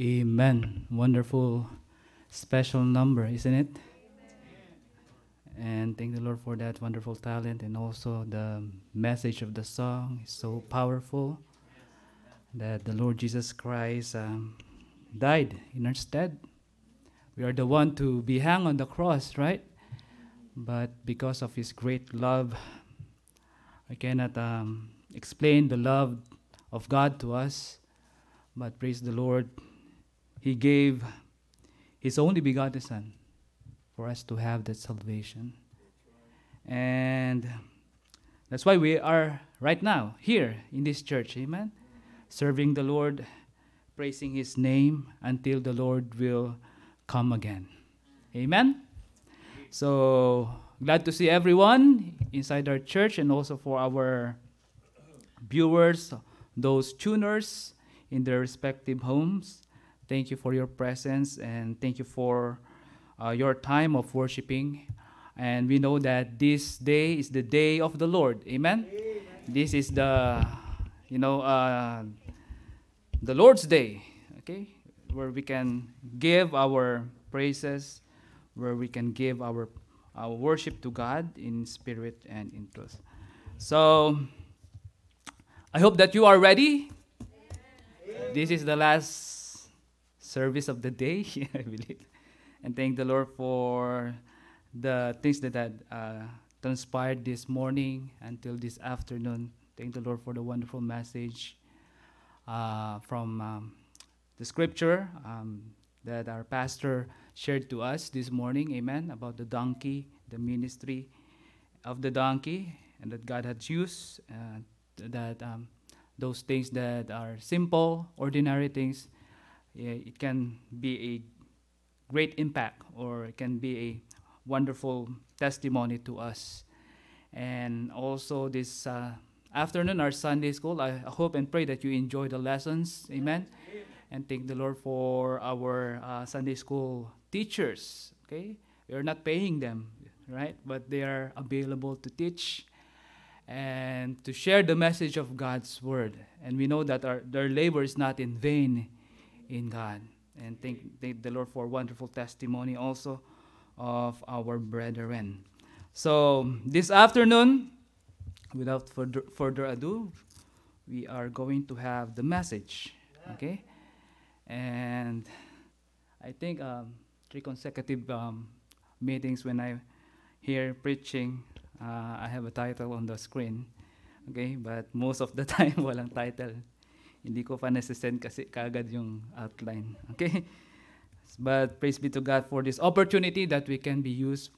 Amen. Wonderful, special number, isn't it? And thank the Lord for that wonderful talent and also the message of the song is so powerful that the Lord Jesus Christ um, died in our stead. We are the one to be hung on the cross, right? But because of His great love, I cannot um, explain the love of God to us. But praise the Lord, He gave His only begotten Son for us to have that salvation. And that's why we are right now here in this church, amen? Serving the Lord, praising His name until the Lord will come again. Amen? So glad to see everyone inside our church and also for our viewers, those tuners in their respective homes. Thank you for your presence and thank you for uh, your time of worshiping. And we know that this day is the day of the Lord. Amen? Amen. This is the, you know, uh, the Lord's day, okay? Where we can give our praises, where we can give our, our worship to God in spirit and in truth. So, I hope that you are ready. Amen. This is the last service of the day, I believe. And thank the Lord for the things that had uh, transpired this morning until this afternoon. Thank the Lord for the wonderful message uh, from um, the scripture um, that our pastor shared to us this morning. Amen. About the donkey, the ministry of the donkey, and that God had used. Uh, that um, those things that are simple, ordinary things, it can be a great impact or it can be a wonderful testimony to us. And also this uh, afternoon, our Sunday school, I hope and pray that you enjoy the lessons. Amen. Amen. And thank the Lord for our uh, Sunday school teachers. Okay, we are not paying them, right? But they are available to teach and to share the message of God's word. And we know that our, their labor is not in vain in God. And thank, thank the Lord for wonderful testimony also of our brethren. So this afternoon, without further, further ado, we are going to have the message. Okay? And I think um, three consecutive um, meetings when I hear preaching uh, I have a title on the screen. Okay, but most of the time walang title. Hindi ko pa nasa-send kasi kagad yung outline. Okay? But praise be to God for this opportunity that we can be used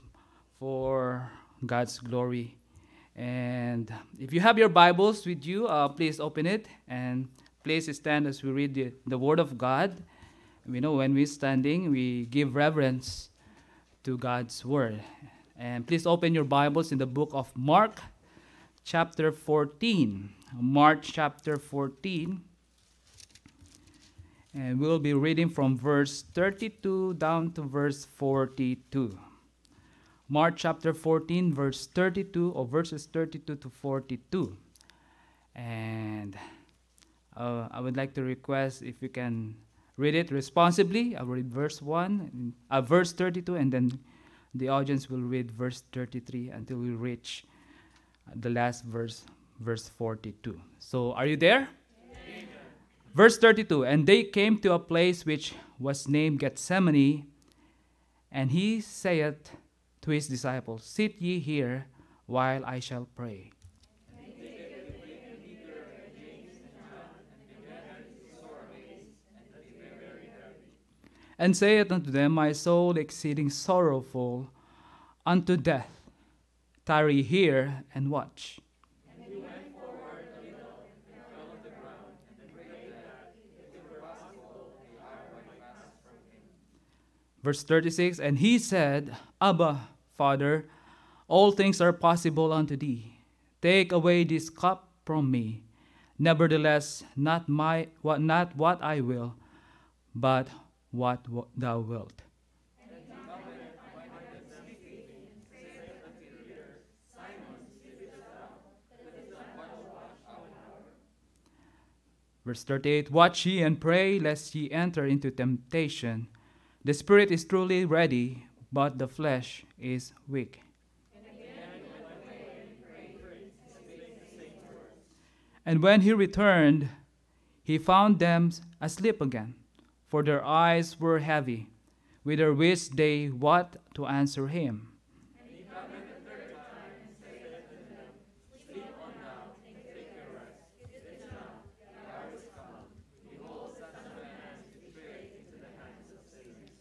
for God's glory. And if you have your Bibles with you, uh, please open it and please stand as we read the, the Word of God. We know when we're standing, we give reverence to God's Word. And please open your Bibles in the book of Mark, chapter 14. Mark, chapter 14. And we'll be reading from verse 32 down to verse 42. Mark chapter 14, verse 32, or verses 32 to 42. And uh, I would like to request if you can read it responsibly. I'll read verse 1, uh, verse 32, and then the audience will read verse 33 until we reach the last verse, verse 42. So, are you there? Verse 32 And they came to a place which was named Gethsemane, and he saith to his disciples, Sit ye here while I shall pray. and saith unto them, My soul exceeding sorrowful unto death. Tarry here and watch. Verse 36 And he said, Abba, Father, all things are possible unto thee. Take away this cup from me. Nevertheless, not my what not what I will, but what thou wilt. Verse 38 Watch ye and pray, lest ye enter into temptation. The spirit is truly ready, but the flesh is weak. And when he returned, he found them asleep again, for their eyes were heavy, with their which they what to answer him.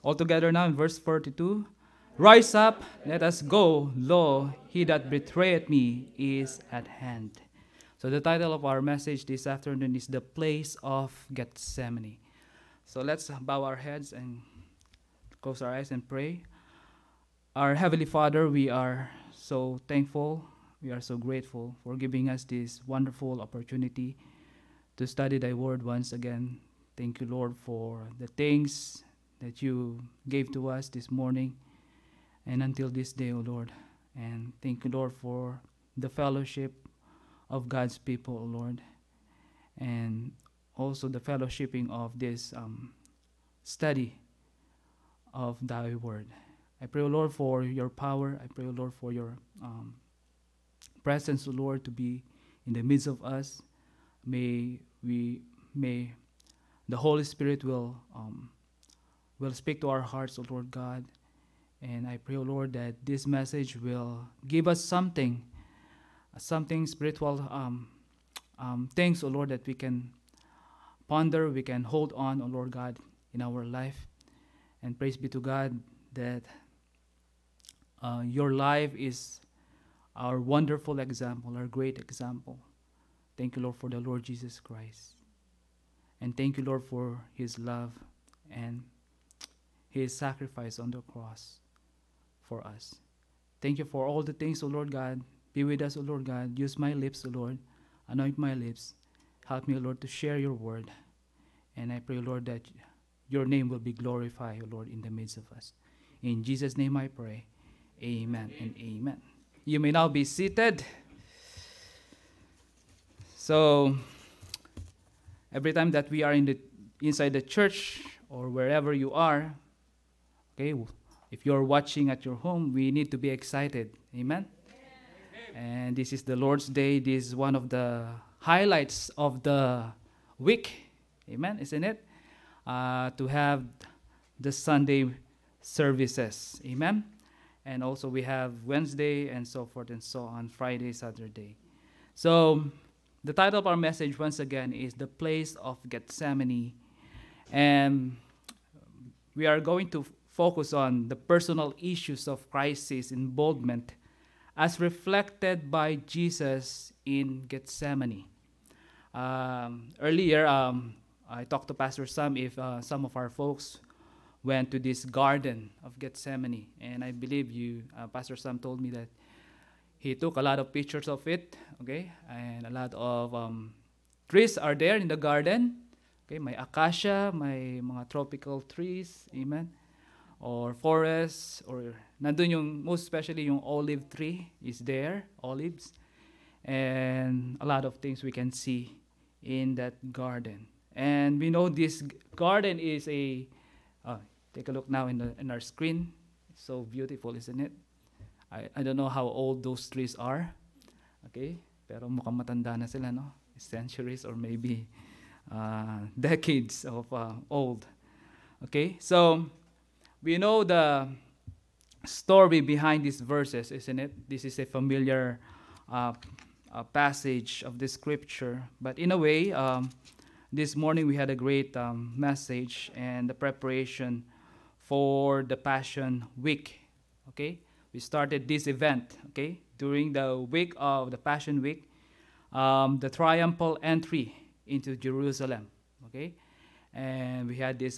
Altogether now in verse 42 Rise up, let us go. Lo, he that betrayeth me is at hand. So the title of our message this afternoon is The Place of Gethsemane. So let's bow our heads and close our eyes and pray. Our Heavenly Father, we are so thankful, we are so grateful for giving us this wonderful opportunity to study Thy Word once again. Thank you, Lord, for the things that you gave to us this morning and until this day, O oh Lord. And thank you, Lord, for the fellowship of God's people, O oh Lord, and also the fellowshipping of this um, study of Thy Word. I pray, O Lord, for your power. I pray, O Lord, for your um, presence, O Lord, to be in the midst of us. May we, may the Holy Spirit will um, will speak to our hearts, O Lord God. And I pray, O Lord, that this message will give us something, something spiritual um, um, things, O Lord, that we can ponder, we can hold on, O Lord God, in our life. And praise be to God that uh, your life is our wonderful example, our great example. Thank you, Lord, for the Lord Jesus Christ. And thank you, Lord, for his love and his sacrifice on the cross for us. Thank you for all the things, O Lord God. Be with us, O Lord God. Use my lips, O Lord. Anoint my lips. Help me, O Lord, to share your word. And I pray, Lord, that your name will be glorified, O Lord, in the midst of us. In Jesus' name I pray. Amen, amen. and amen. You may now be seated. So, every time that we are in the inside the church or wherever you are, Okay, if you're watching at your home, we need to be excited. Amen? And this is the Lord's Day. This is one of the highlights of the week. Amen? Isn't it? Uh, to have the Sunday services. Amen? And also we have Wednesday and so forth and so on, Friday, Saturday. So the title of our message, once again, is The Place of Gethsemane. And we are going to focus on the personal issues of crisis involvement as reflected by Jesus in Gethsemane. Um, earlier, um, I talked to Pastor Sam if uh, some of our folks went to this garden of Gethsemane, and I believe you, uh, Pastor Sam, told me that he took a lot of pictures of it. Okay, and a lot of um, trees are there in the garden. Okay, my acacia, my mga tropical trees. Amen or forest or nandun yung most especially yung olive tree is there olives and a lot of things we can see in that garden. And we know this garden is a uh, take a look now in, the, in our screen. So beautiful isn't it? I, I don't know how old those trees are okay? Pero mukhang matanda na sila no? Centuries or maybe uh, decades of uh, old okay? So we know the story behind these verses, isn't it? This is a familiar uh, uh, passage of the scripture. But in a way, um, this morning we had a great um, message and the preparation for the Passion Week. Okay, we started this event. Okay, during the week of the Passion Week, um, the triumphal entry into Jerusalem. Okay, and we had this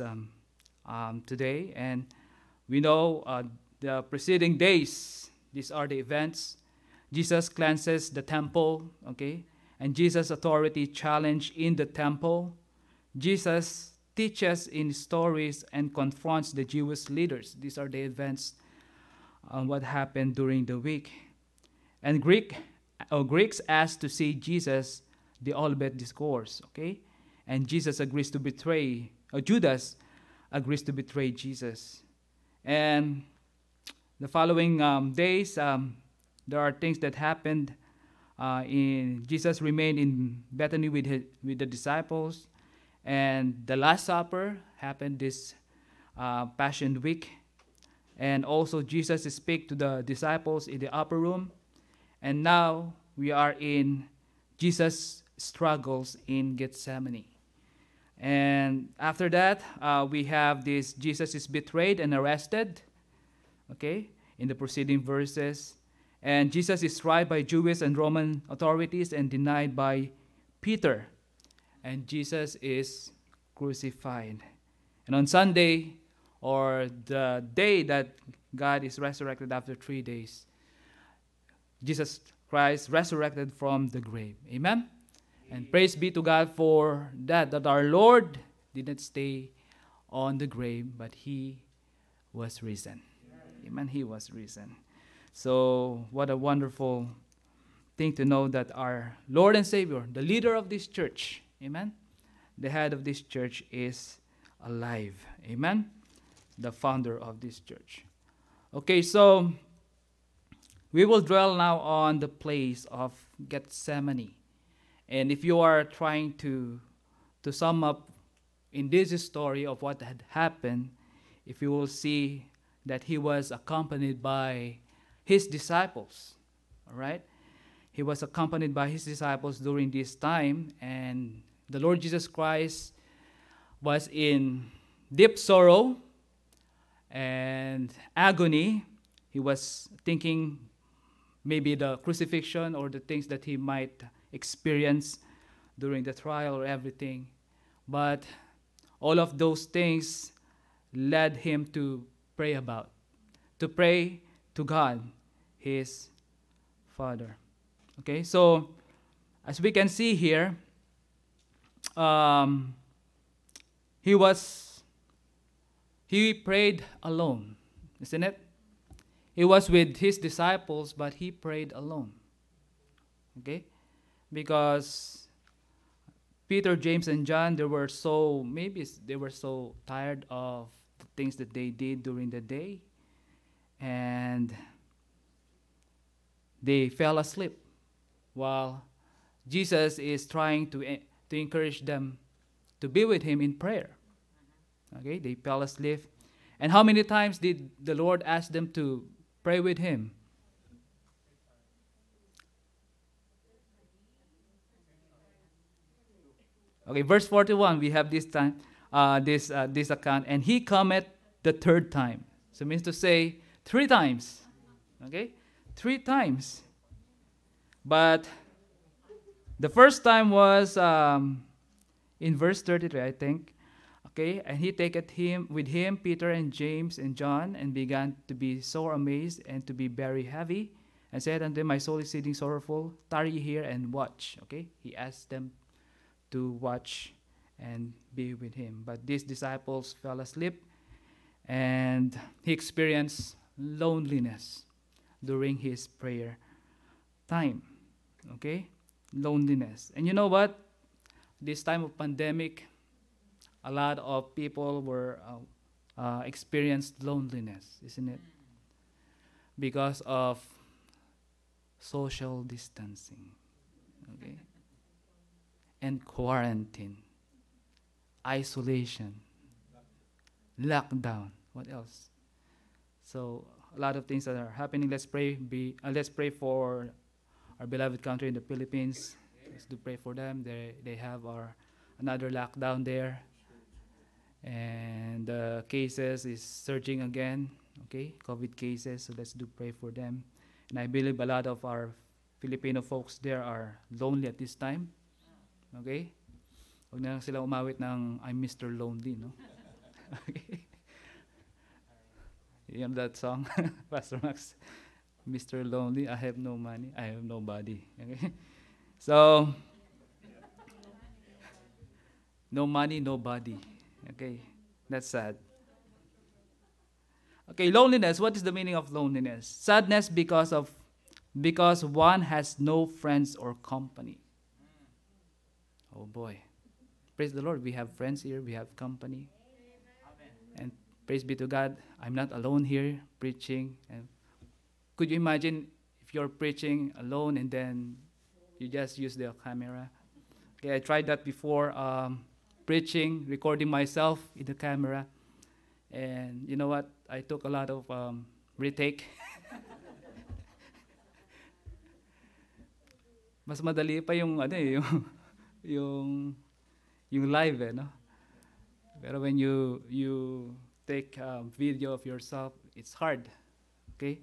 um, um, today. And we know uh, the preceding days, these are the events. Jesus cleanses the temple, okay? And Jesus' authority challenged in the temple. Jesus teaches in stories and confronts the Jewish leaders. These are the events on uh, what happened during the week. And Greek or uh, Greeks asked to see Jesus, the Olivet Discourse, okay? and Jesus agrees to betray, or Judas agrees to betray Jesus. And the following um, days, um, there are things that happened. Uh, in Jesus remained in Bethany with his, with the disciples, and the Last Supper happened this uh, Passion Week, and also Jesus speak to the disciples in the upper room, and now we are in Jesus struggles in Gethsemane. And after that, uh, we have this Jesus is betrayed and arrested, okay, in the preceding verses. And Jesus is tried by Jewish and Roman authorities and denied by Peter. And Jesus is crucified. And on Sunday, or the day that God is resurrected after three days, Jesus Christ resurrected from the grave. Amen? And praise be to God for that, that our Lord didn't stay on the grave, but He was risen. Amen. He was risen. So, what a wonderful thing to know that our Lord and Savior, the leader of this church, amen, the head of this church is alive. Amen. The founder of this church. Okay, so we will dwell now on the place of Gethsemane. And if you are trying to, to sum up in this story of what had happened, if you will see that he was accompanied by his disciples, all right? He was accompanied by his disciples during this time, and the Lord Jesus Christ was in deep sorrow and agony. He was thinking maybe the crucifixion or the things that he might experience during the trial or everything. But all of those things led him to pray about, to pray to God, his Father. Okay, so as we can see here, um, he was, he prayed alone, isn't it? He was with his disciples, but he prayed alone. Okay? Because Peter, James, and John, they were so, maybe they were so tired of the things that they did during the day. And they fell asleep while Jesus is trying to, to encourage them to be with him in prayer. Okay, they fell asleep. And how many times did the Lord ask them to Pray with him. Okay, verse 41, we have this time, uh, this, uh, this account, and he cometh the third time. So it means to say three times. Okay? Three times. But the first time was um, in verse 33, I think. Okay, and he taketh him with him Peter and James and John, and began to be sore amazed and to be very heavy, and said unto them, My soul is exceeding sorrowful, tarry here and watch. Okay, he asked them to watch and be with him. But these disciples fell asleep, and he experienced loneliness during his prayer time. Okay, loneliness. And you know what? This time of pandemic, a lot of people were uh, uh, experienced loneliness, isn't it? Because of social distancing, okay, and quarantine, isolation, lockdown. What else? So a lot of things that are happening. Let's pray. Be uh, let's pray for our beloved country in the Philippines. Let's do pray for them. They they have our another lockdown there and the cases is surging again okay covid cases so let's do pray for them and i believe a lot of our filipino folks there are lonely at this time okay huwag na lang sila umawit ng i'm mr lonely no okay you know that song pastor max mr lonely i have no money i have nobody okay so no money no body Okay, that's sad. Okay, loneliness. What is the meaning of loneliness? Sadness because of because one has no friends or company. Oh boy. praise the Lord, we have friends here, we have company. And praise be to God, I'm not alone here preaching. And could you imagine if you're preaching alone and then you just use the camera? Okay, I tried that before, um, preaching, recording myself in the camera. And you know what? I took a lot of um, retake. Mas madali pa yung ano eh, yung yung yung live eh, no? Pero when you you take a video of yourself, it's hard. Okay?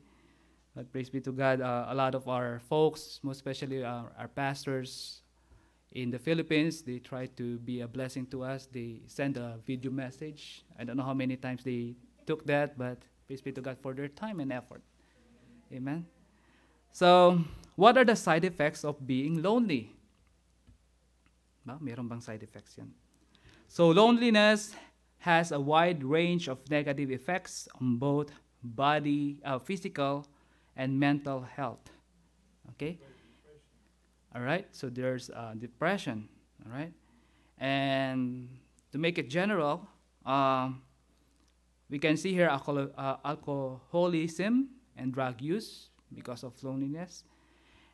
But praise be to God, uh, a lot of our folks, most especially our, our pastors in the Philippines, they try to be a blessing to us. They send a video message. I don't know how many times they took that, but praise be to God for their time and effort. Amen. So, what are the side effects of being lonely? Ba, meron bang side effects yan? So, loneliness has a wide range of negative effects on both body, uh, physical, and mental health. Okay? All right? So, there's uh, depression. All right? And to make it general, um, we can see here alcohol, uh, alcoholism and drug use because of loneliness,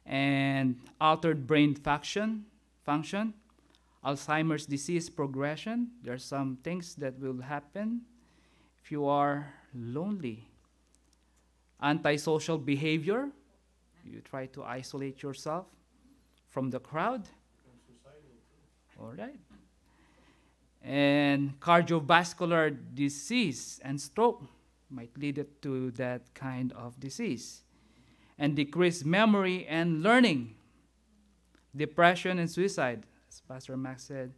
and altered brain function, function, Alzheimer's disease progression. There are some things that will happen if you are lonely. Antisocial behavior. You try to isolate yourself from the crowd. All right. And cardiovascular disease and stroke might lead it to that kind of disease and decreased memory and learning, depression and suicide, as Pastor Max said,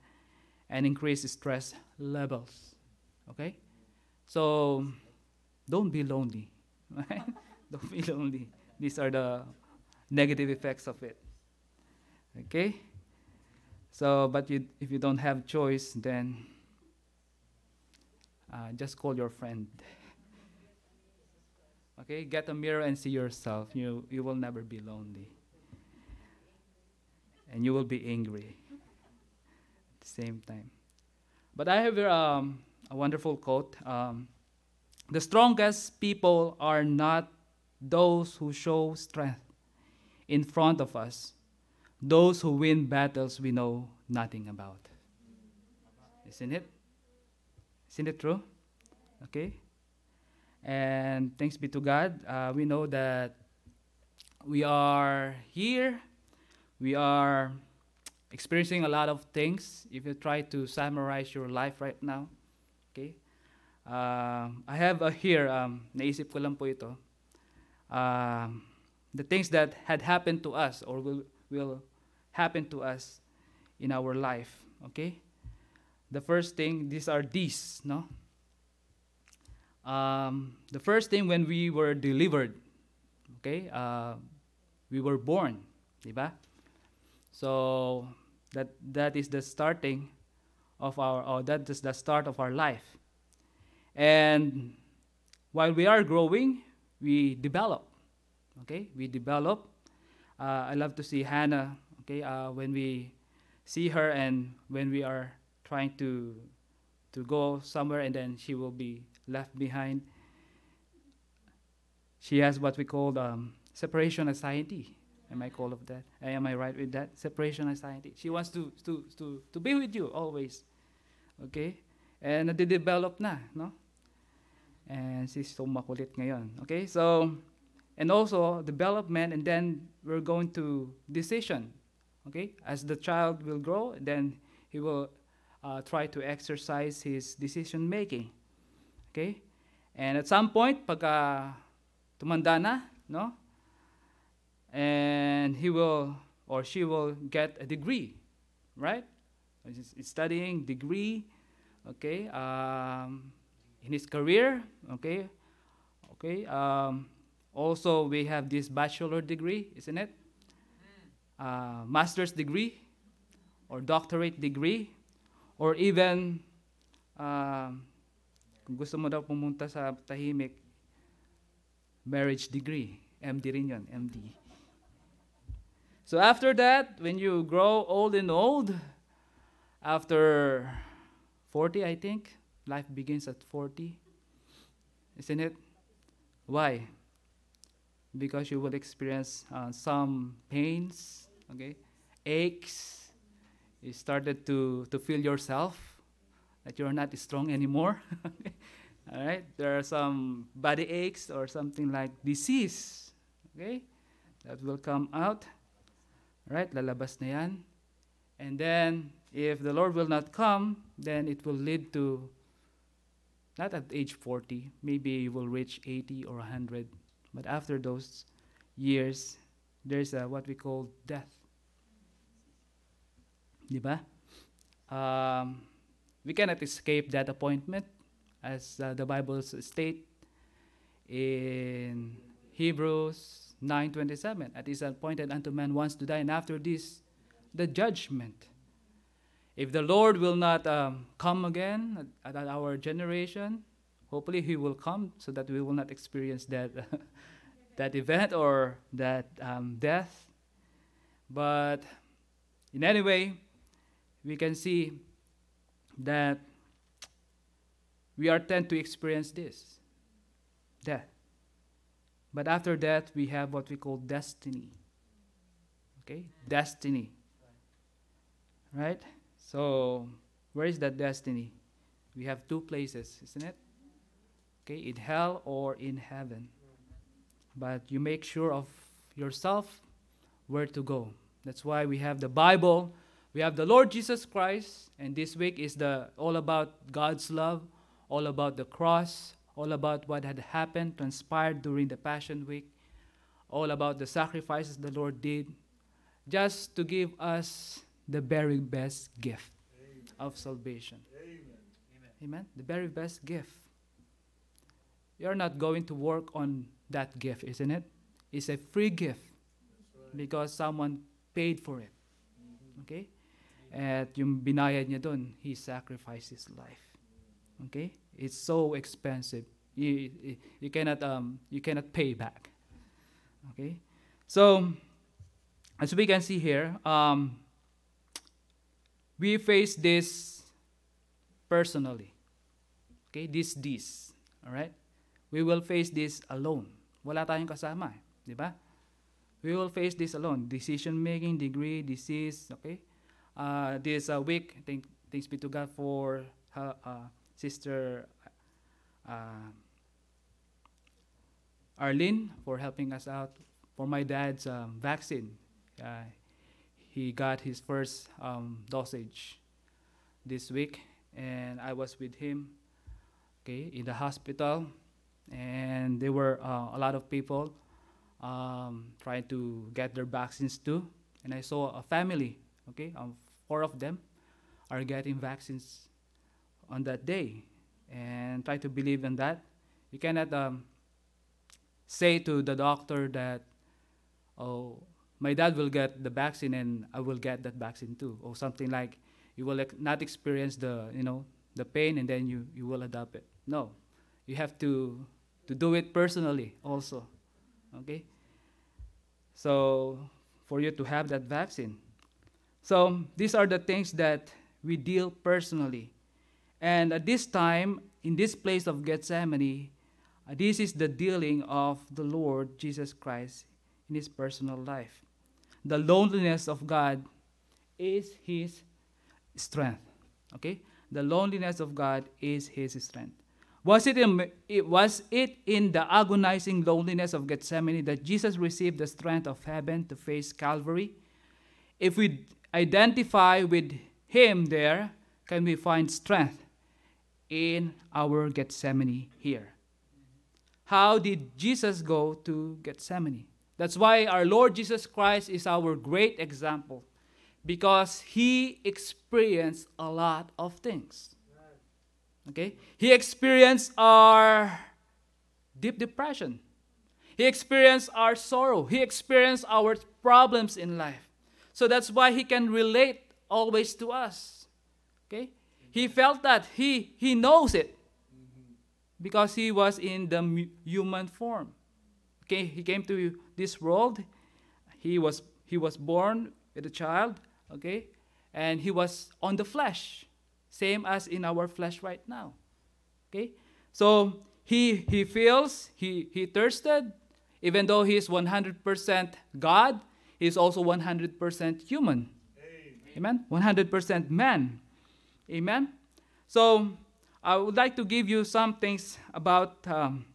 and increase stress levels. Okay? So don't be lonely. Don't be lonely. These are the negative effects of it. Okay? So, but you, if you don't have choice, then uh, just call your friend. Okay, get a mirror and see yourself. You, you will never be lonely. And you will be angry same time. But I have um, a wonderful quote um, The strongest people are not those who show strength in front of us, those who win battles we know nothing about. Isn't it? Isn't it true? Okay? And thanks be to God, uh, we know that we are here. We are experiencing a lot of things. If you try to summarize your life right now, okay? Uh, I have uh, here, um, naisip ko lang po ito, um, the things that had happened to us or will, will happen to us in our life, okay? The first thing, these are these, no? Um, the first thing when we were delivered, okay, uh, we were born, diba? So that that is the starting of our, or that is the start of our life. And while we are growing, we develop, okay? We develop. Uh, I love to see Hannah, okay, uh, when we see her and when we are trying to to go somewhere and then she will be left behind. She has what we call um, separation anxiety. Am I call of that? Am I right with that? Separation anxiety. She wants to to to to be with you always. Okay? And nade-develop na, no? And she's so makulit ngayon. Okay? So, and also development and then we're going to decision. Okay? As the child will grow, then he will uh, try to exercise his decision making. Okay? And at some point, pagka tumanda na, no? And he will or she will get a degree, right? He's studying degree, okay? Um, in his career, okay? Okay. Um, also, we have this bachelor degree, isn't it? Uh, master's degree or doctorate degree or even um, Kung gusto mo daw pumunta sa tahimik, marriage degree. MD rin yun, MD. So after that, when you grow old and old, after 40, I think, life begins at 40. Isn't it? Why? Because you will experience uh, some pains, okay, aches. You started to, to feel yourself that you're not strong anymore. All right, there are some body aches or something like disease, okay, that will come out. Right, lalabas na yan. And then, if the Lord will not come, then it will lead to, not at age 40, maybe you will reach 80 or 100. But after those years, there's a, what we call death. Diba? Um, we cannot escape that appointment, as uh, the Bible state in Hebrews 9:27. At is appointed unto man once to die, and after this, the judgment. If the Lord will not um, come again at, at, our generation, hopefully He will come so that we will not experience that that event or that um, death. But in any way, we can see that we are tend to experience this death. But after that, we have what we call destiny. Okay? Destiny. Right? So, where is that destiny? We have two places, isn't it? Okay, in hell or in heaven. But you make sure of yourself where to go. That's why we have the Bible, we have the Lord Jesus Christ, and this week is the all about God's love, all about the cross, all about what had happened, transpired during the Passion Week, all about the sacrifices the Lord did, just to give us the very best gift Amen. of salvation. Amen. Amen. The very best gift. You're not going to work on that gift, isn't it? It's a free gift right. because someone paid for it. Mm-hmm. Okay? At yung binayad niya doon, he sacrificed his life. Okay? It's so expensive. You, you cannot um, you cannot pay back. Okay? So as we can see here, um, we face this personally. Okay, this this. All right? We will face this alone. Wala tayong kasama, di ba? We will face this alone. Decision making, degree, disease, okay? Uh, this uh, week, thank, thanks be to God for uh, uh, Sister uh, Arlene for helping us out for my dad's um, vaccine. Uh, he got his first um, dosage this week, and I was with him, okay, in the hospital, and there were uh, a lot of people um, trying to get their vaccines too, and I saw a family, okay, um, four of them are getting vaccines on that day, and try to believe in that. You cannot um, say to the doctor that, oh, my dad will get the vaccine and I will get that vaccine too, or something like you will not experience the you know the pain and then you you will adopt it. No, you have to to do it personally also. Okay. So for you to have that vaccine. So these are the things that we deal personally. And at this time, in this place of Gethsemane, uh, this is the dealing of the Lord Jesus Christ in his personal life the loneliness of God is his strength. Okay? The loneliness of God is his strength. Was it, in, was it in the agonizing loneliness of Gethsemane that Jesus received the strength of heaven to face Calvary? If we identify with him there, can we find strength in our Gethsemane here? How did Jesus go to Gethsemane? That's why our Lord Jesus Christ is our great example because he experienced a lot of things. Okay? He experienced our deep depression. He experienced our sorrow. He experienced our problems in life. So that's why he can relate always to us. He felt that. He he knows it. Because he was in the human form. Okay? He came to this world. He was he was born with a child, okay, and he was on the flesh, same as in our flesh right now. Okay? So he he feels, he he thirsted, even though he is 100% God, he is also 100% human. Amen. Amen? 100% man. Amen. So I would like to give you some things about um,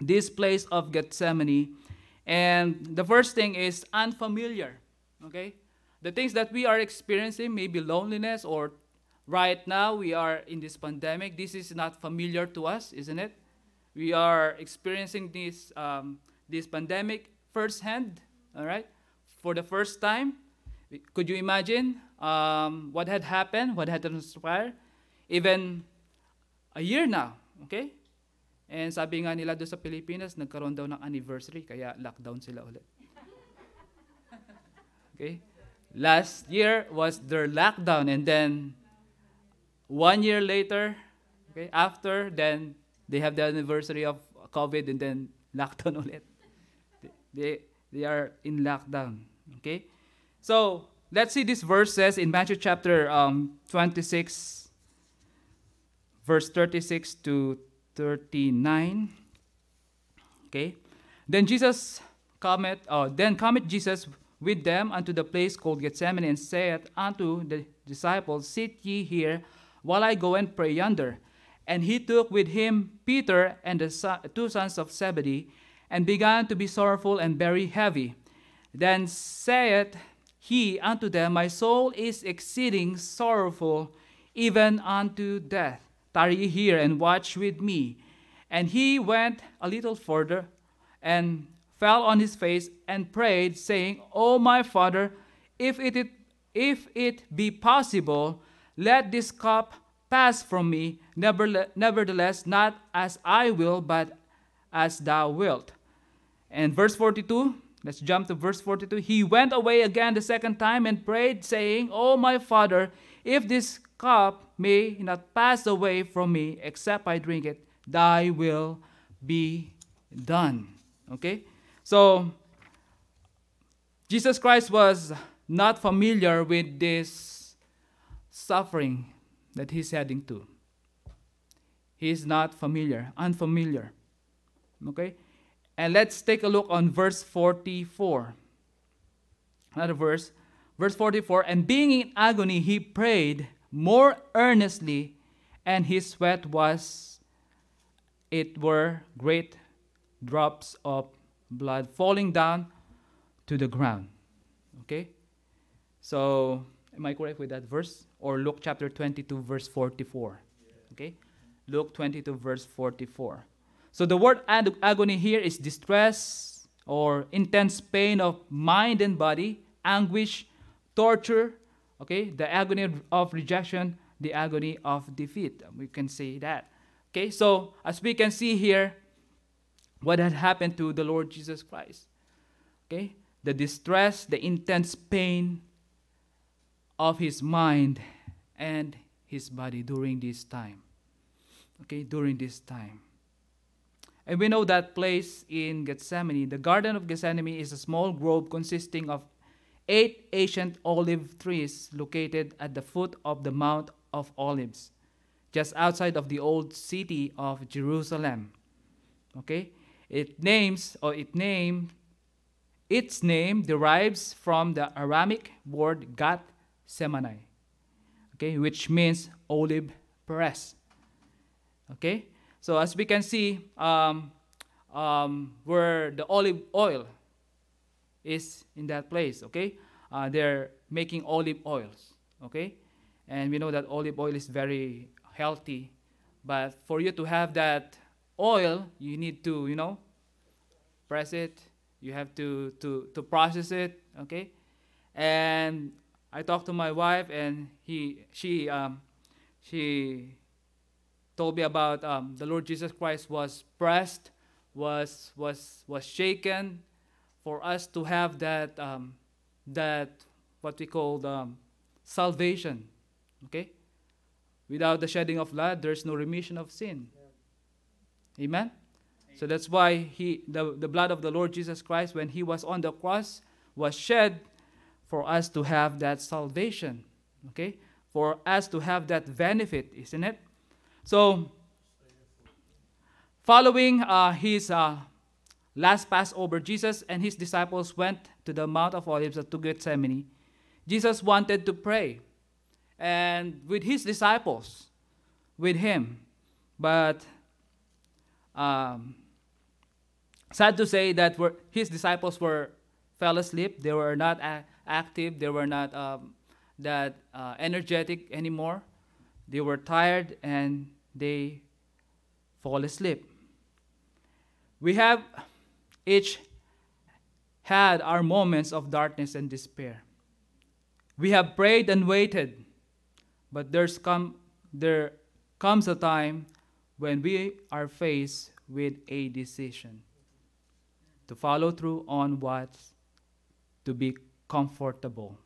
this place of Gethsemane. And the first thing is unfamiliar. Okay? The things that we are experiencing, maybe loneliness, or right now we are in this pandemic. This is not familiar to us, isn't it? We are experiencing this, um, this pandemic firsthand, all right? For the first time. Could you imagine um, what had happened, what had transpired? Even a year now, okay? And sabi nga nila doon sa Pilipinas, nagkaroon daw ng anniversary, kaya lockdown sila ulit. okay? Last year was their lockdown, and then one year later, okay, after, then they have the anniversary of COVID, and then lockdown ulit. They, they are in lockdown, okay? So, let's see this verse says in Matthew chapter um, 26, verse 36 to 39. Okay. Then Jesus cometh, oh, then cometh Jesus with them unto the place called Gethsemane, and saith unto the disciples, Sit ye here, while I go and pray yonder. And he took with him Peter and the son, two sons of Zebedee, and began to be sorrowful and very heavy. Then saith he unto them, My soul is exceeding sorrowful, even unto death Tarry here and watch with me. And he went a little further and fell on his face and prayed, saying, O my father, if it, if it be possible, let this cup pass from me. Nevertheless, not as I will, but as thou wilt. And verse 42, let's jump to verse 42. He went away again the second time and prayed, saying, O my father, if this cup may not pass away from me except I drink it, thy will be done. Okay? So, Jesus Christ was not familiar with this suffering that he's heading to. He's not familiar, unfamiliar. Okay? And let's take a look on verse 44. Another verse. Verse 44 And being in agony, he prayed more earnestly, and his sweat was, it were great drops of blood falling down to the ground. Okay? So, am I correct with that verse? Or Luke chapter 22, verse 44. Okay? Luke 22, verse 44. So, the word ag- agony here is distress or intense pain of mind and body, anguish, torture, Okay, the agony of rejection, the agony of defeat. We can say that. Okay, so as we can see here, what had happened to the Lord Jesus Christ. Okay, the distress, the intense pain of his mind and his body during this time. Okay, during this time. And we know that place in Gethsemane, the Garden of Gethsemane, is a small grove consisting of eight ancient olive trees located at the foot of the Mount of Olives, just outside of the old city of Jerusalem. Okay? It names or it name its name derives from the Aramaic word Gat Semani, okay, which means olive press. Okay, so as we can see, um, um, where the olive oil is in that place, okay? Uh, they're making olive oils, okay? And we know that olive oil is very healthy, but for you to have that oil, you need to, you know, press it. You have to to to process it, okay? And I talked to my wife, and he she um, she told me about um, the Lord Jesus Christ was pressed, was was was shaken, for us to have that, um, that what we call the, um, salvation. Okay? Without the shedding of blood, there's no remission of sin. Yeah. Amen? Amen? So that's why he, the, the blood of the Lord Jesus Christ, when he was on the cross, was shed for us to have that salvation. Okay? For us to have that benefit, isn't it? So, following uh, his uh, last Passover, Jesus and his disciples went to the Mount of Olives to Gethsemane. Jesus wanted to pray and with his disciples, with him. But um, sad to say that his disciples were fell asleep. They were not a- active. They were not um, that uh, energetic anymore. They were tired and they fall asleep. We have each had our moments of darkness and despair. We have prayed and waited, but there's come, there comes a time when we are faced with a decision to follow through on what's to be comfortable.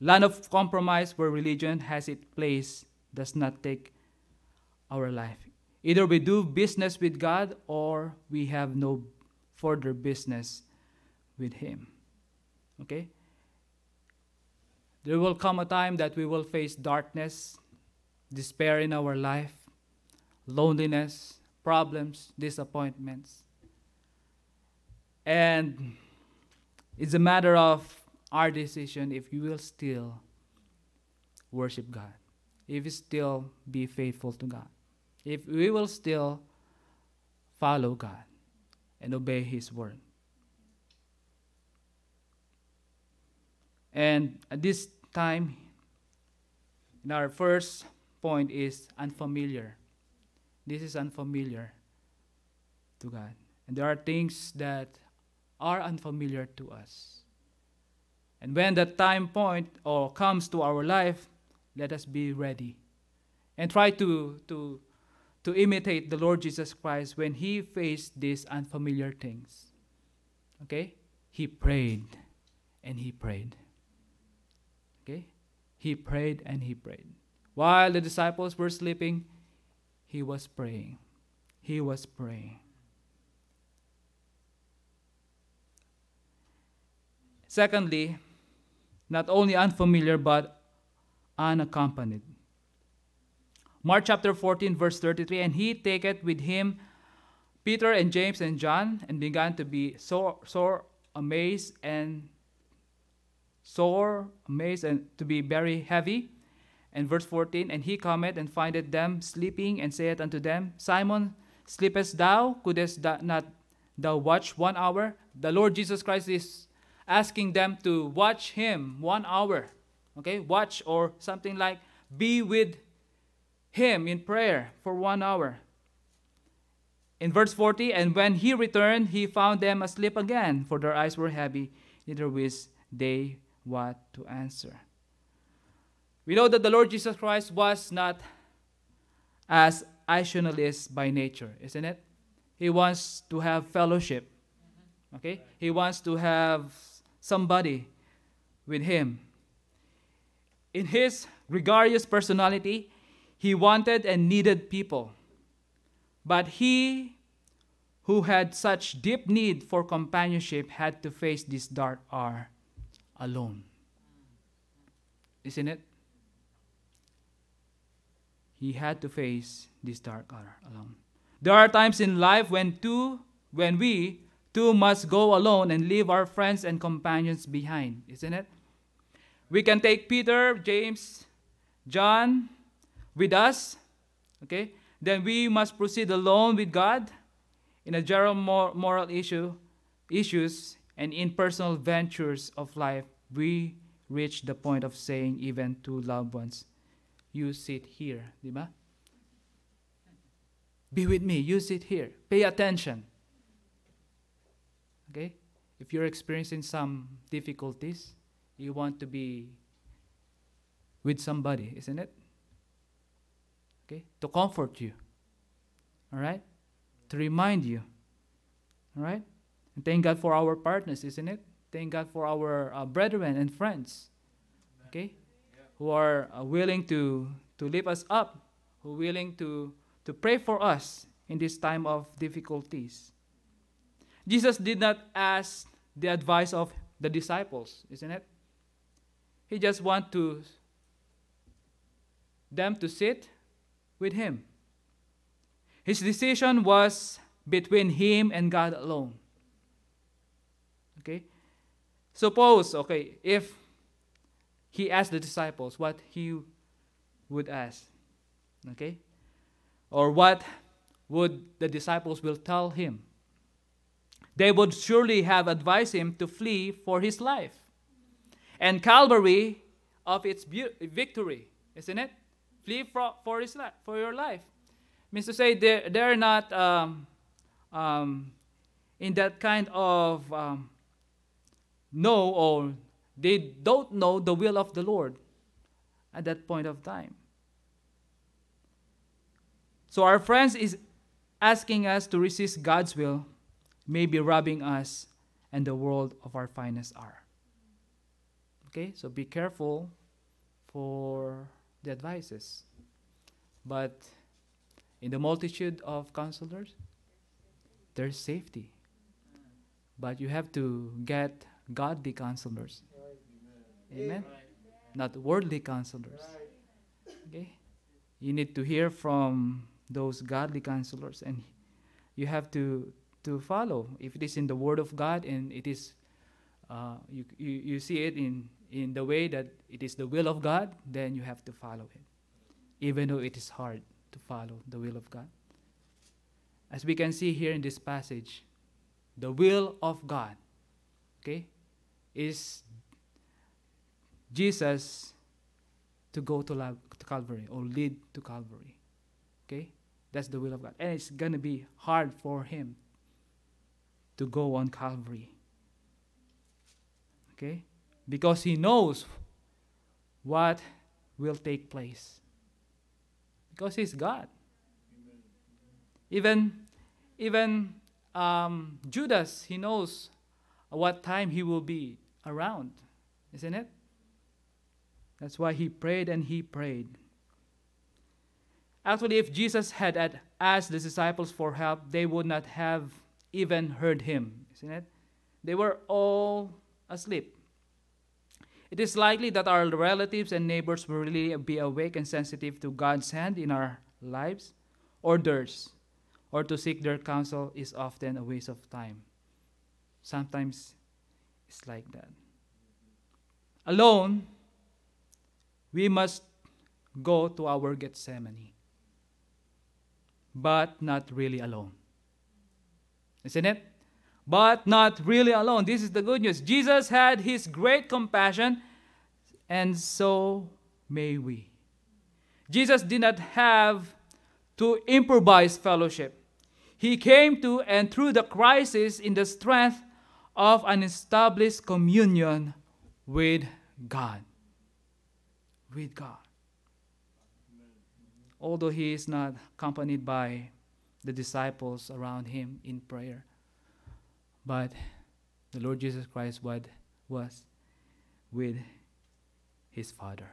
Land of compromise where religion has its place does not take our life. Either we do business with God or we have no further business with Him. Okay? There will come a time that we will face darkness, despair in our life, loneliness, problems, disappointments. And it's a matter of our decision if we will still worship God, if we still be faithful to God, if we will still follow God and obey His word. And at this time, in our first point is unfamiliar. This is unfamiliar to God. And there are things that are unfamiliar to us. And when that time point or comes to our life, let us be ready and try to, to, to imitate the Lord Jesus Christ when he faced these unfamiliar things. Okay? He prayed and he prayed. Okay? He prayed and he prayed. While the disciples were sleeping, he was praying. He was praying. Secondly, not only unfamiliar but unaccompanied. Mark chapter 14, verse 33 And he taketh with him Peter and James and John, and began to be sore, sore amazed and sore amazed and to be very heavy. And verse 14, And he cometh and findeth them sleeping, and saith unto them, Simon, sleepest thou? Couldest thou not thou watch one hour? The Lord Jesus Christ is asking them to watch him one hour. Okay, watch or something like be with him in prayer for one hour. In verse 40, and when he returned, he found them asleep again, for their eyes were heavy, neither wist they what to answer. We know that the Lord Jesus Christ was not as isolationist by nature, isn't it? He wants to have fellowship. Okay? He wants to have somebody with him. In his gregarious personality, he wanted and needed people. But he who had such deep need for companionship had to face this dark hour alone. Isn't it? He had to face this dark hour alone. There are times in life when two when we Two must go alone and leave our friends and companions behind, isn't it? We can take Peter, James, John with us, okay? Then we must proceed alone with God in a general moral issue, issues and in personal ventures of life. We reach the point of saying even to loved ones, you sit here, di ba? Be with me, you sit here. Pay attention. Okay? If you're experiencing some difficulties, you want to be with somebody, isn't it? Okay? To comfort you. All right? To remind you. All right? And thank God for our partners, isn't it? Thank God for our uh, brethren and friends. Okay? Who are uh, willing to, to lift us up, who are willing to, to pray for us in this time of difficulties. Jesus did not ask the advice of the disciples, isn't it? He just want to them to sit with him. His decision was between him and God alone. Okay? Suppose, okay, if he asked the disciples what he would ask. Okay? Or what would the disciples will tell him? They would surely have advised him to flee for his life. And Calvary of its victory, isn't it? Flee for, for, his li- for your life. Means to say they're, they're not um, um, in that kind of um, know or they don't know the will of the Lord at that point of time. So our friends is asking us to resist God's will, may be robbing us and the world of our finest hour. Okay, so be careful for the advices. But in the multitude of counselors, there's safety. But you have to get godly counselors. Amen. Not worldly counselors. Okay? You need to hear from those godly counselors and you have to to follow if it is in the word of god and it is uh, you, you, you see it in, in the way that it is the will of god then you have to follow it even though it is hard to follow the will of god as we can see here in this passage the will of god okay is Jesus to go to, to Calvary or lead to Calvary. Okay? That's the will of God. And it's going to be hard for him to go on Calvary. Okay? Because he knows what will take place. Because he's God. Even even um, Judas, he knows what time he will be around, isn't it? That's why he prayed and he prayed. Actually, if Jesus had asked the disciples for help, they would not have even heard him, isn't it? They were all asleep. It is likely that our relatives and neighbors will really be awake and sensitive to God's hand in our lives or theirs, or to seek their counsel is often a waste of time. Sometimes it's like that. Alone, we must go to our Gethsemane, but not really alone. Isn't it? But not really alone. This is the good news. Jesus had his great compassion, and so may we. Jesus did not have to improvise fellowship. He came to and through the crisis in the strength of an established communion with God. With God. Although he is not accompanied by the disciples around him in prayer, but the Lord Jesus Christ was with his Father.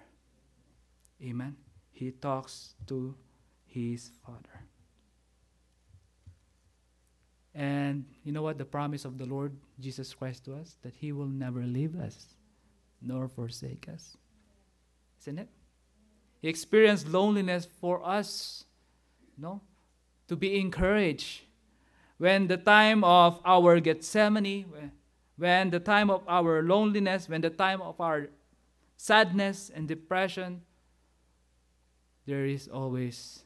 Amen. He talks to his Father. And you know what? The promise of the Lord Jesus Christ to us that He will never leave us nor forsake us. Isn't it? He experienced loneliness for us, no? To be encouraged. When the time of our Gethsemane, when the time of our loneliness, when the time of our sadness and depression, there is always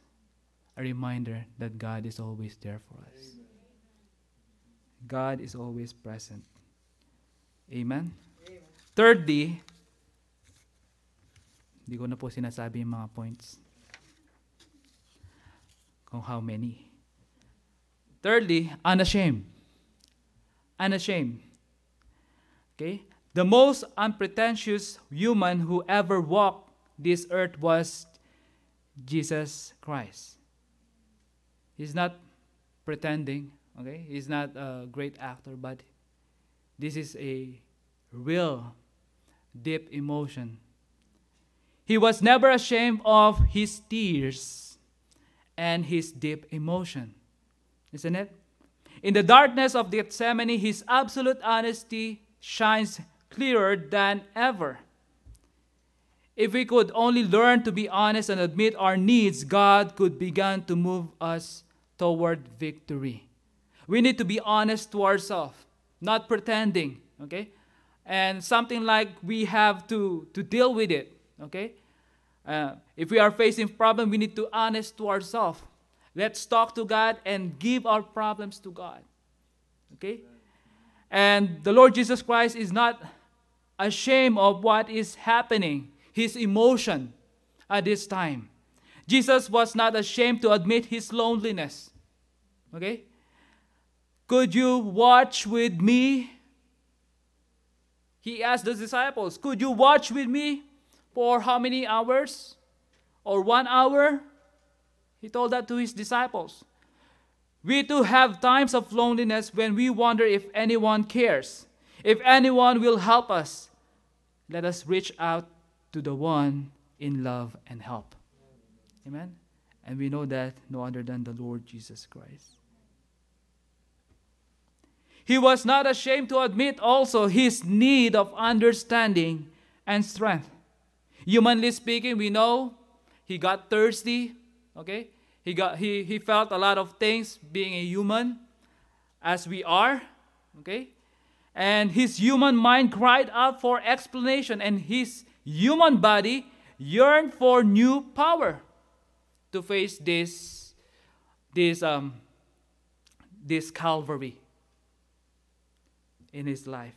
a reminder that God is always there for us. God is always present. Amen? Amen. Thirdly, hindi ko na po sinasabi yung mga points. Kung how many. Thirdly, unashamed. Unashamed. Okay? The most unpretentious human who ever walked this earth was Jesus Christ. He's not pretending, okay? He's not a great actor, but this is a real deep emotion. He was never ashamed of his tears and his deep emotion. Isn't it? In the darkness of Gethsemane, his absolute honesty shines clearer than ever. if we could only learn to be honest and admit our needs, God could begin to move us toward victory. We need to be honest to ourselves, not pretending, okay? And something like we have to, to deal with it, okay? Uh, if we are facing problem, we need to honest to ourselves. Let's talk to God and give our problems to God. Okay? And the Lord Jesus Christ is not ashamed of what is happening, his emotion at this time. Jesus was not ashamed to admit his loneliness. Okay? Could you watch with me? He asked the disciples, Could you watch with me for how many hours? Or one hour? He told that to his disciples. We too have times of loneliness when we wonder if anyone cares, if anyone will help us. Let us reach out to the one in love and help. Amen? And we know that no other than the Lord Jesus Christ. He was not ashamed to admit also his need of understanding and strength. Humanly speaking, we know he got thirsty, okay? He, got, he, he felt a lot of things being a human as we are. Okay? And his human mind cried out for explanation, and his human body yearned for new power to face this, this, um, this Calvary in his life.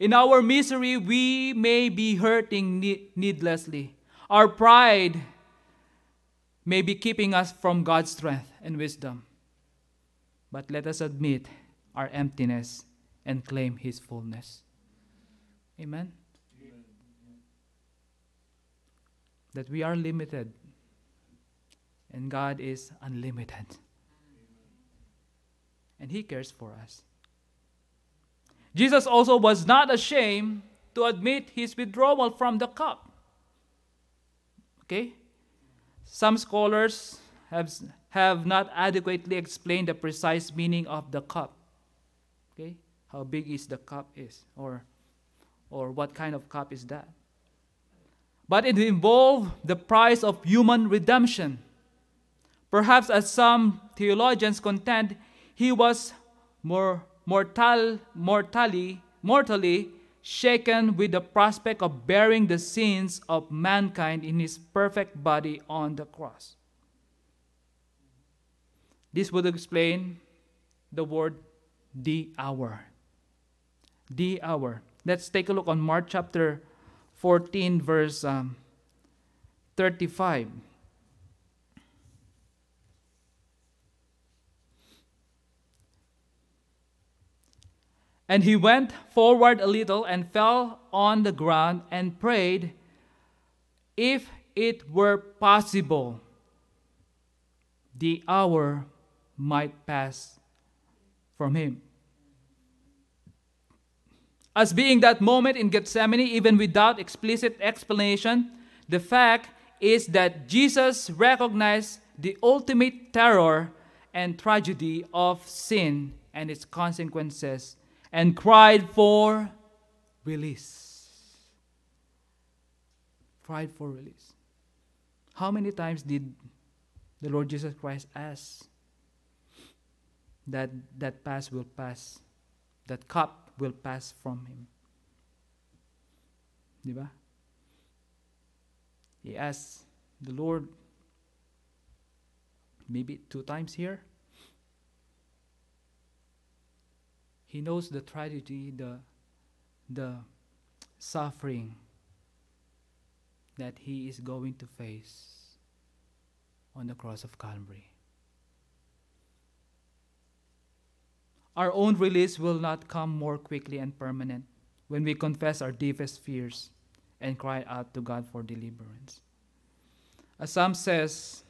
In our misery, we may be hurting needlessly. Our pride may be keeping us from God's strength and wisdom. But let us admit our emptiness and claim His fullness. Amen? Amen? That we are limited and God is unlimited. And He cares for us. Jesus also was not ashamed to admit his withdrawal from the cup. Okay? Some scholars have, have not adequately explained the precise meaning of the cup. Okay? How big is the cup is or or what kind of cup is that? But it involved the price of human redemption. Perhaps as some theologians contend, he was more mortal, mortally, mortally shaken with the prospect of bearing the sins of mankind in his perfect body on the cross. This would explain the word the hour. The hour. Let's take a look on Mark chapter 14, verse um, 35. And he went forward a little and fell on the ground and prayed, If it were possible, the hour might pass from him. As being that moment in Gethsemane, even without explicit explanation, the fact is that Jesus recognized the ultimate terror and tragedy of sin and its consequences and cried for release. Cried for release. How many times did the Lord Jesus Christ ask that that pass will pass, that cup will pass from him? Diba? He asked the Lord maybe two times here He knows the tragedy, the, the suffering that he is going to face on the cross of Calvary. Our own release will not come more quickly and permanent when we confess our deepest fears and cry out to God for deliverance. As Psalm says,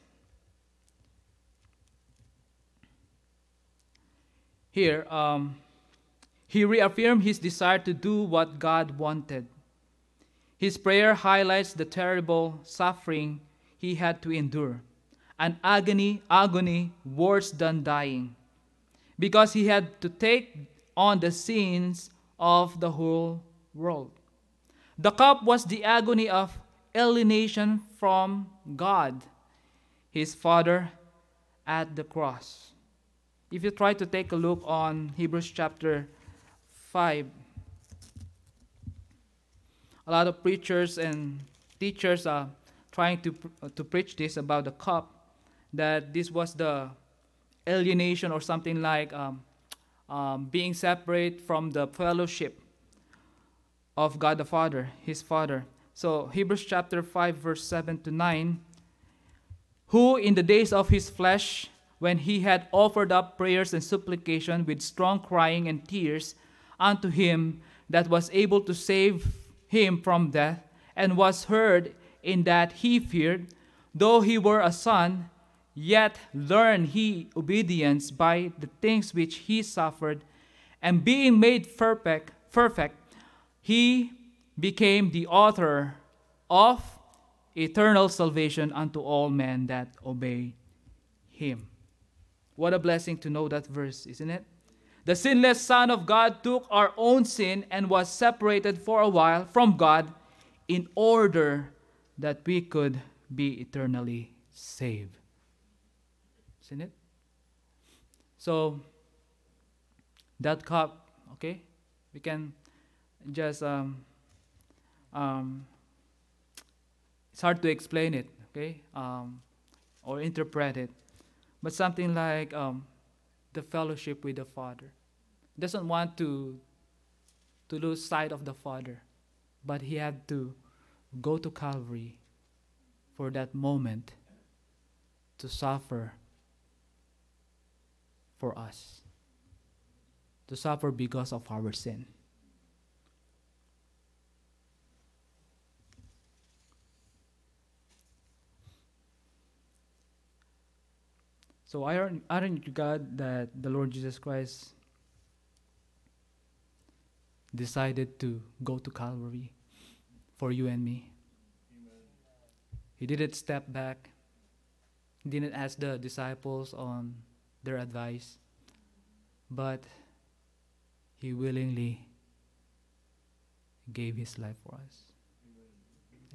here, um, he reaffirmed his desire to do what God wanted. His prayer highlights the terrible suffering he had to endure, an agony, agony worse than dying, because he had to take on the sins of the whole world. The cup was the agony of alienation from God, his Father, at the cross. If you try to take a look on Hebrews chapter 5, a lot of preachers and teachers are trying to, to preach this about the cup, that this was the alienation or something like um, um, being separate from the fellowship of God the Father, his Father. So, Hebrews chapter 5, verse 7 to 9 who in the days of his flesh, when he had offered up prayers and supplication with strong crying and tears unto him that was able to save him from death, and was heard in that he feared, though he were a son, yet learned he obedience by the things which he suffered, and being made perfect, perfect, he became the author of eternal salvation unto all men that obey him. What a blessing to know that verse, isn't it? The sinless Son of God took our own sin and was separated for a while from God in order that we could be eternally saved. Isn't it? So, that cup, okay, we can just um, um, it's hard to explain it, okay, um, or interpret it. But something like um, the fellowship with the Father. Doesn't want to to lose sight of the Father, but he had to go to Calvary for that moment to suffer for us, to suffer because of our sin. So aren't, aren't you God that the Lord Jesus Christ decided to go to Calvary for you and me? Amen. He didn't step back. Didn't ask the disciples on their advice, but he willingly gave his life for us.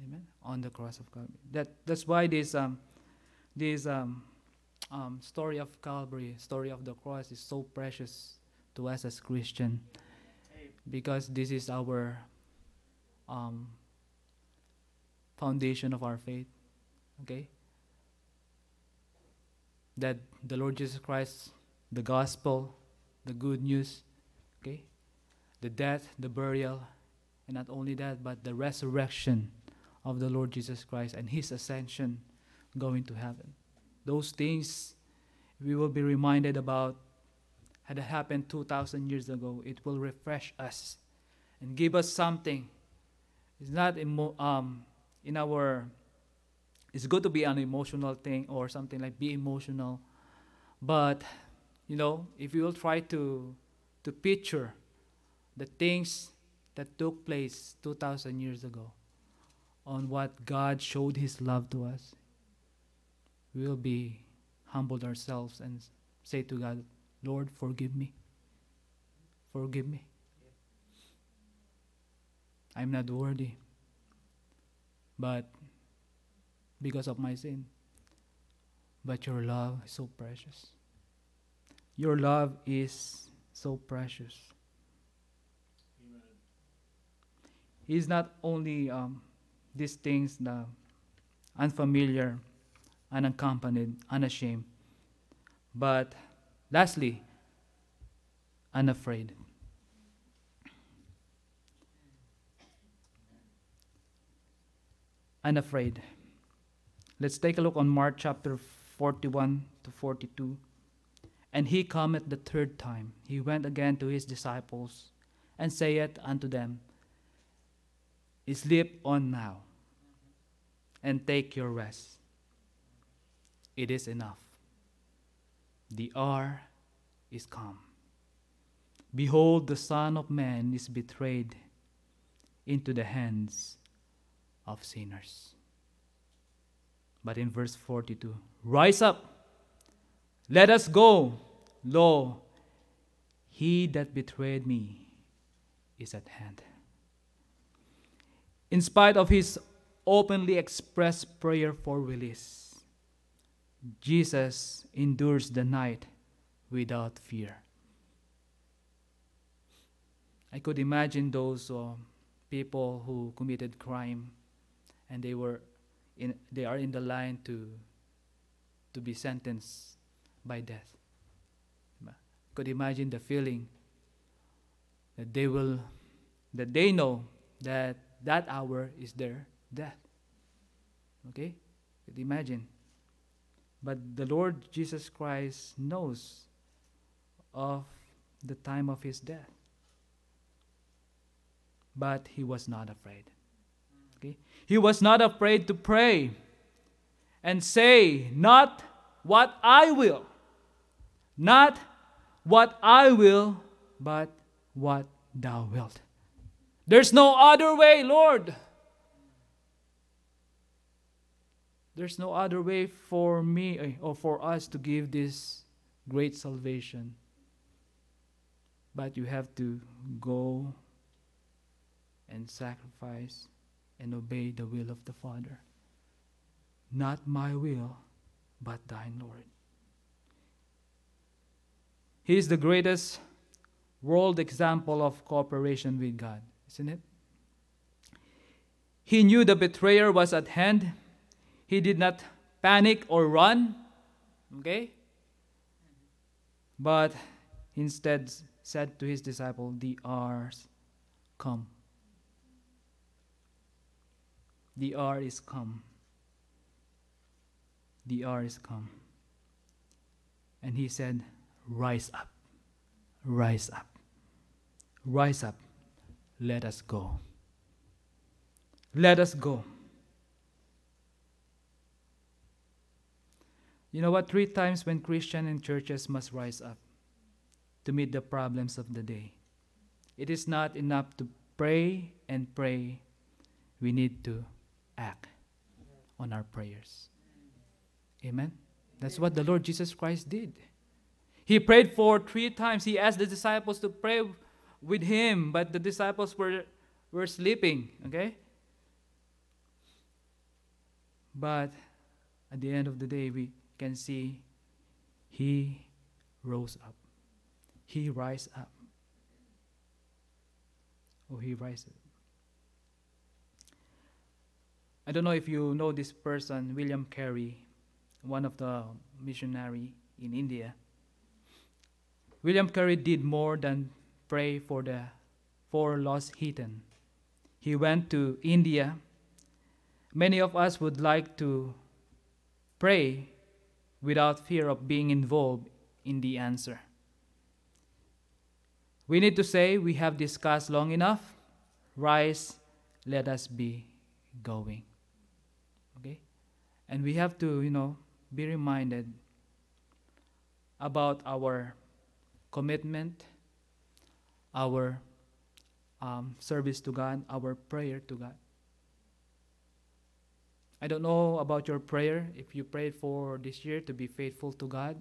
Amen. Amen. On the cross of Calvary. That that's why this um this um um, story of Calvary, story of the cross is so precious to us as Christian because this is our um, foundation of our faith. Okay? That the Lord Jesus Christ, the gospel, the good news, okay? The death, the burial, and not only that, but the resurrection of the Lord Jesus Christ and his ascension going to heaven those things we will be reminded about had happened 2,000 years ago. It will refresh us and give us something. It's not emo- um, in our, it's good to be an emotional thing or something like be emotional. But, you know, if you will try to, to picture the things that took place 2,000 years ago on what God showed His love to us, we will be humbled ourselves and say to God, Lord, forgive me. Forgive me. I'm not worthy. But because of my sin. But your love is so precious. Your love is so precious. Amen. He's not only um, these things, the unfamiliar unaccompanied, unashamed. But lastly, unafraid. Unafraid. Let's take a look on Mark chapter 41 to 42. And he cometh the third time. He went again to his disciples and saith unto them, Sleep on now, and take your rest it is enough. The hour is come. Behold, the Son of Man is betrayed into the hands of sinners. But in verse 42, rise up, let us go. Lo, he that betrayed me is at hand. In spite of his openly expressed prayer for release. Jesus endures the night without fear. I could imagine those uh, people who committed crime and they were in, they are in the line to to be sentenced by death. Could imagine the feeling that they will that they know that that hour is their death. Okay? Could imagine. But the Lord Jesus Christ knows of the time of his death but he was not afraid. Okay? He was not afraid to pray and say, Not what I will, not what I will, but what thou wilt. There's no other way, Lord. There's no other way for me eh, or for us to give this great salvation. But you have to go and sacrifice and obey the will of the Father. Not my will, but thine, Lord. He is the greatest world example of cooperation with God, isn't it? He knew the betrayer was at hand. He did not panic or run, okay? But instead said to his disciple, The hours come the hour is come. The hour is come. And he said, Rise up, rise up, rise up, let us go. Let us go. You know what? Three times when Christian and churches must rise up to meet the problems of the day. It is not enough to pray and pray. We need to act on our prayers. Amen? That's what the Lord Jesus Christ did. He prayed for three times. He asked the disciples to pray with him, but the disciples were, were sleeping, okay? But at the end of the day, we can see he rose up. He rise up. Oh, he rises. I don't know if you know this person, William Carey, one of the missionary in India. William Carey did more than pray for the four lost heathen. He went to India. Many of us would like to pray without fear of being involved in the answer. We need to say, We have discussed long enough. Rise, let us be going. Okay? And we have to, you know, be reminded about our commitment, our um, service to God, our prayer to God. I don't know about your prayer, if you prayed for this year to be faithful to God,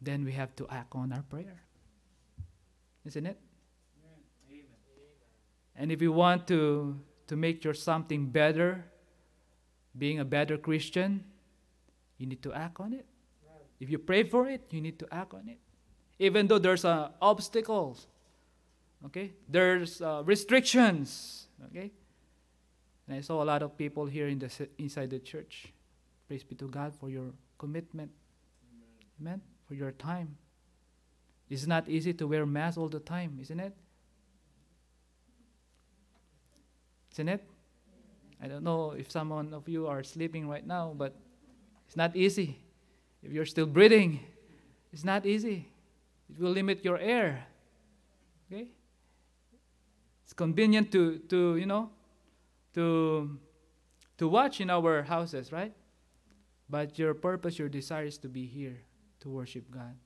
then we have to act on our prayer. Isn't it? And if you want to, to make your something better, being a better Christian, you need to act on it. If you pray for it, you need to act on it. Even though there's uh, obstacles, okay? There's uh, restrictions, okay? And I saw a lot of people here in the inside the church. Praise be to God for your commitment. Amen. Amen. For your time. It's not easy to wear mask all the time, isn't it? Isn't it? I don't know if someone of you are sleeping right now, but it's not easy. If you're still breathing, it's not easy. It will limit your air. Okay? It's convenient to, to you know, to, to watch in our houses, right? But your purpose, your desire is to be here to worship God.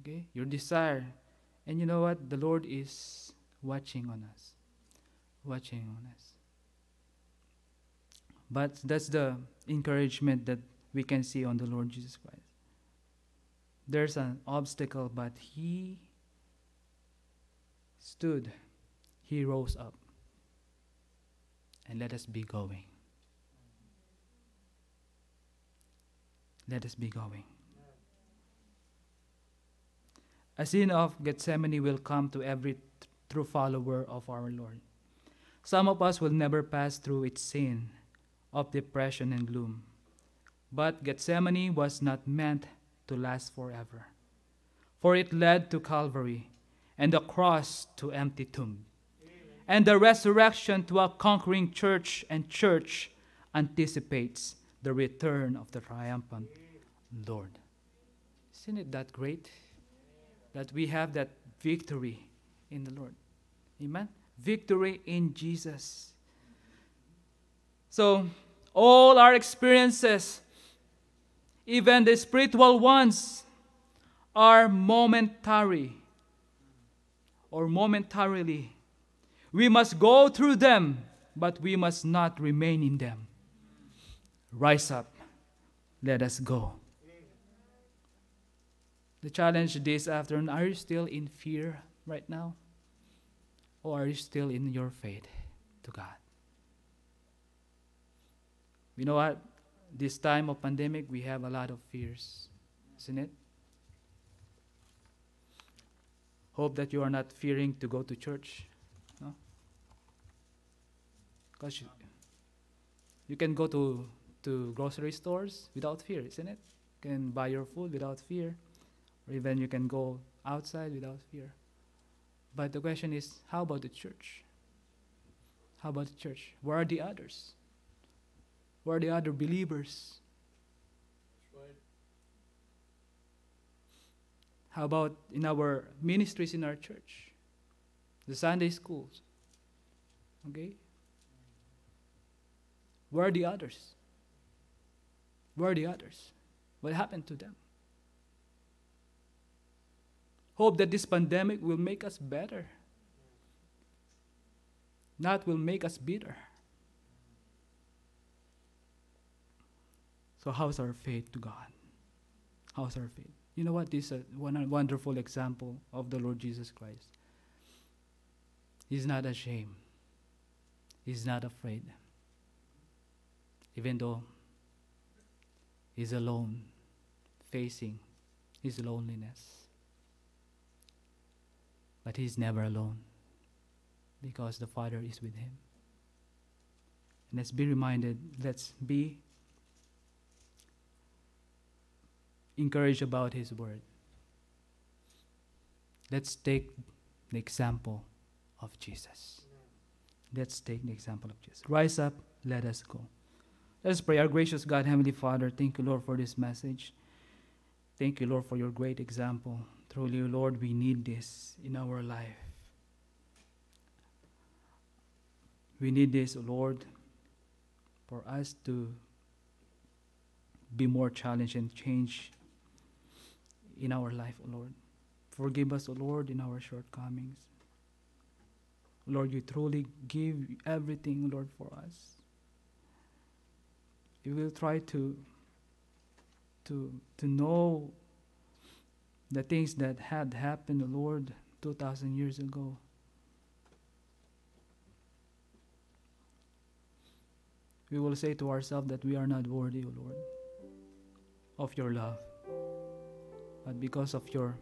Okay? Your desire. And you know what? The Lord is watching on us watching on us. But that's the encouragement that we can see on the Lord Jesus Christ. There's an obstacle, but He stood, He rose up. And let us be going. Let us be going. A scene of Gethsemane will come to every true follower of our Lord. Some of us will never pass through its scene of depression and gloom. But Gethsemane was not meant to last forever, for it led to Calvary and the cross to empty tomb, and the resurrection to a conquering church, and church anticipates the return of the triumphant Lord. Isn't it that great that we have that victory in the Lord? Amen. Victory in Jesus. So, all our experiences, even the spiritual ones, are momentary or momentarily. We must go through them, but we must not remain in them. Rise up. Let us go. The challenge this afternoon are you still in fear right now? Or are you still in your faith to God? You know what? This time of pandemic, we have a lot of fears, isn't it? Hope that you are not fearing to go to church. Because you, you can go to, to grocery stores without fear, isn't it? You can buy your food without fear. Or even you can go outside without fear. But the question is, how about the church? How about the church? Where are the others? Where are the other believers? How about in our ministries in our church? The Sunday schools. Okay? Where are the others? Where are the others? What happened to them? Hope that this pandemic will make us better, not will make us bitter. So, how's our faith to God? How's our faith? You know what? This is a wonderful example of the Lord Jesus Christ. He's not ashamed. He's not afraid. Even though he's alone, facing his loneliness. But he's never alone because the Father is with him. And let's be reminded, let's be encouraged about his word. Let's take the example of Jesus. Let's take the example of Jesus. Rise up, let us go. Let us pray. Our gracious God, Heavenly Father, thank you, Lord, for this message. Thank you, Lord, for your great example. Truly, Lord, we need this in our life. We need this, Lord, for us to be more challenged and change in our life, O Lord. Forgive us, O Lord, in our shortcomings. Lord, you truly give everything, Lord, for us. We will try to to to know the things that had happened, Lord, two thousand years ago. We will say to ourselves that we are not worthy, O Lord, of your love. But because of your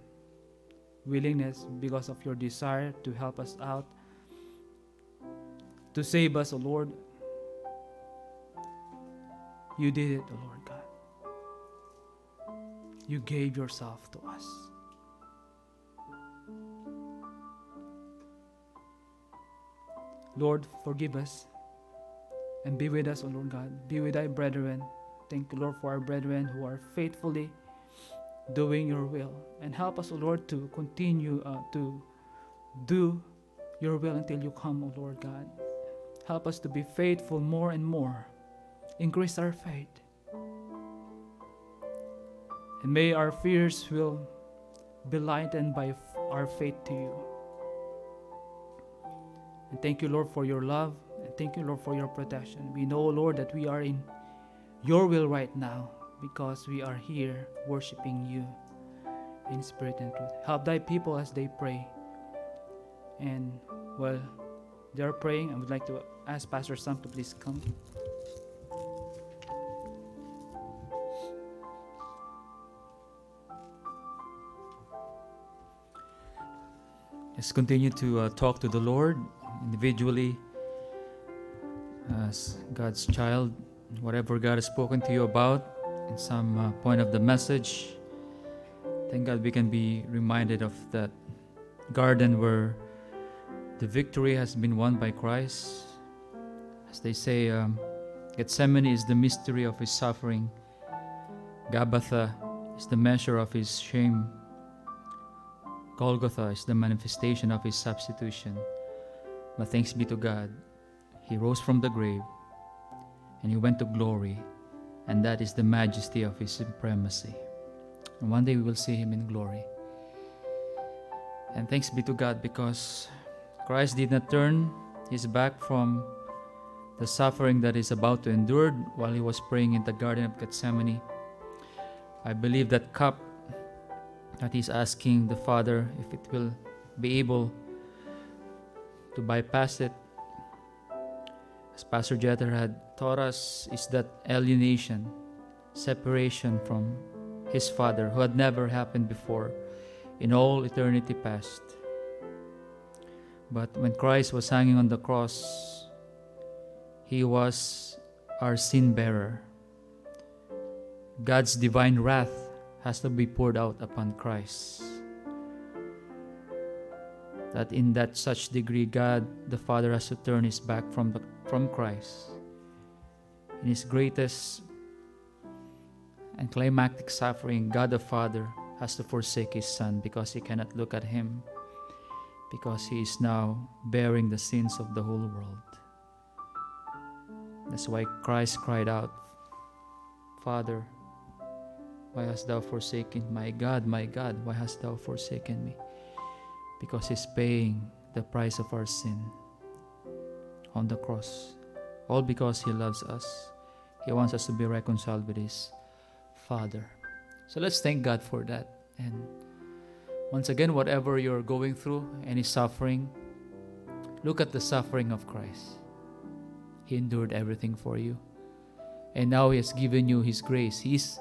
willingness, because of your desire to help us out, to save us, O Lord, you did it, O Lord God. You gave yourself to us. Lord, forgive us and be with us, O Lord God. Be with thy brethren. Thank you, Lord, for our brethren who are faithfully doing your will. And help us, O Lord, to continue uh, to do your will until you come, O Lord God. Help us to be faithful more and more. Increase our faith. And may our fears will be lightened by our faith to you. And thank you, Lord, for your love. And thank you, Lord, for your protection. We know, Lord, that we are in your will right now because we are here worshiping you in spirit and truth. Help thy people as they pray. And, well, they are praying, I would like to ask Pastor Sam to please come. Let's continue to uh, talk to the Lord individually as God's child. Whatever God has spoken to you about in some uh, point of the message, thank God we can be reminded of that garden where the victory has been won by Christ. As they say, um, Gethsemane is the mystery of his suffering, Gabbatha is the measure of his shame. Golgotha is the manifestation of his substitution. But thanks be to God, he rose from the grave and he went to glory, and that is the majesty of his supremacy. And one day we will see him in glory. And thanks be to God because Christ did not turn his back from the suffering that is about to endure while he was praying in the Garden of Gethsemane. I believe that cup that he's asking the Father if it will be able to bypass it. As Pastor Jeter had taught us, is that alienation, separation from his Father, who had never happened before in all eternity past. But when Christ was hanging on the cross, he was our sin bearer. God's divine wrath has to be poured out upon Christ. That in that such degree, God the Father has to turn his back from, the, from Christ. In his greatest and climactic suffering, God the Father has to forsake his Son because he cannot look at him, because he is now bearing the sins of the whole world. That's why Christ cried out, Father, why hast thou forsaken my God, my God, why hast thou forsaken me? Because he's paying the price of our sin on the cross. All because he loves us. He wants us to be reconciled with his Father. So let's thank God for that. And once again, whatever you're going through, any suffering, look at the suffering of Christ. He endured everything for you. And now He has given you His grace. He's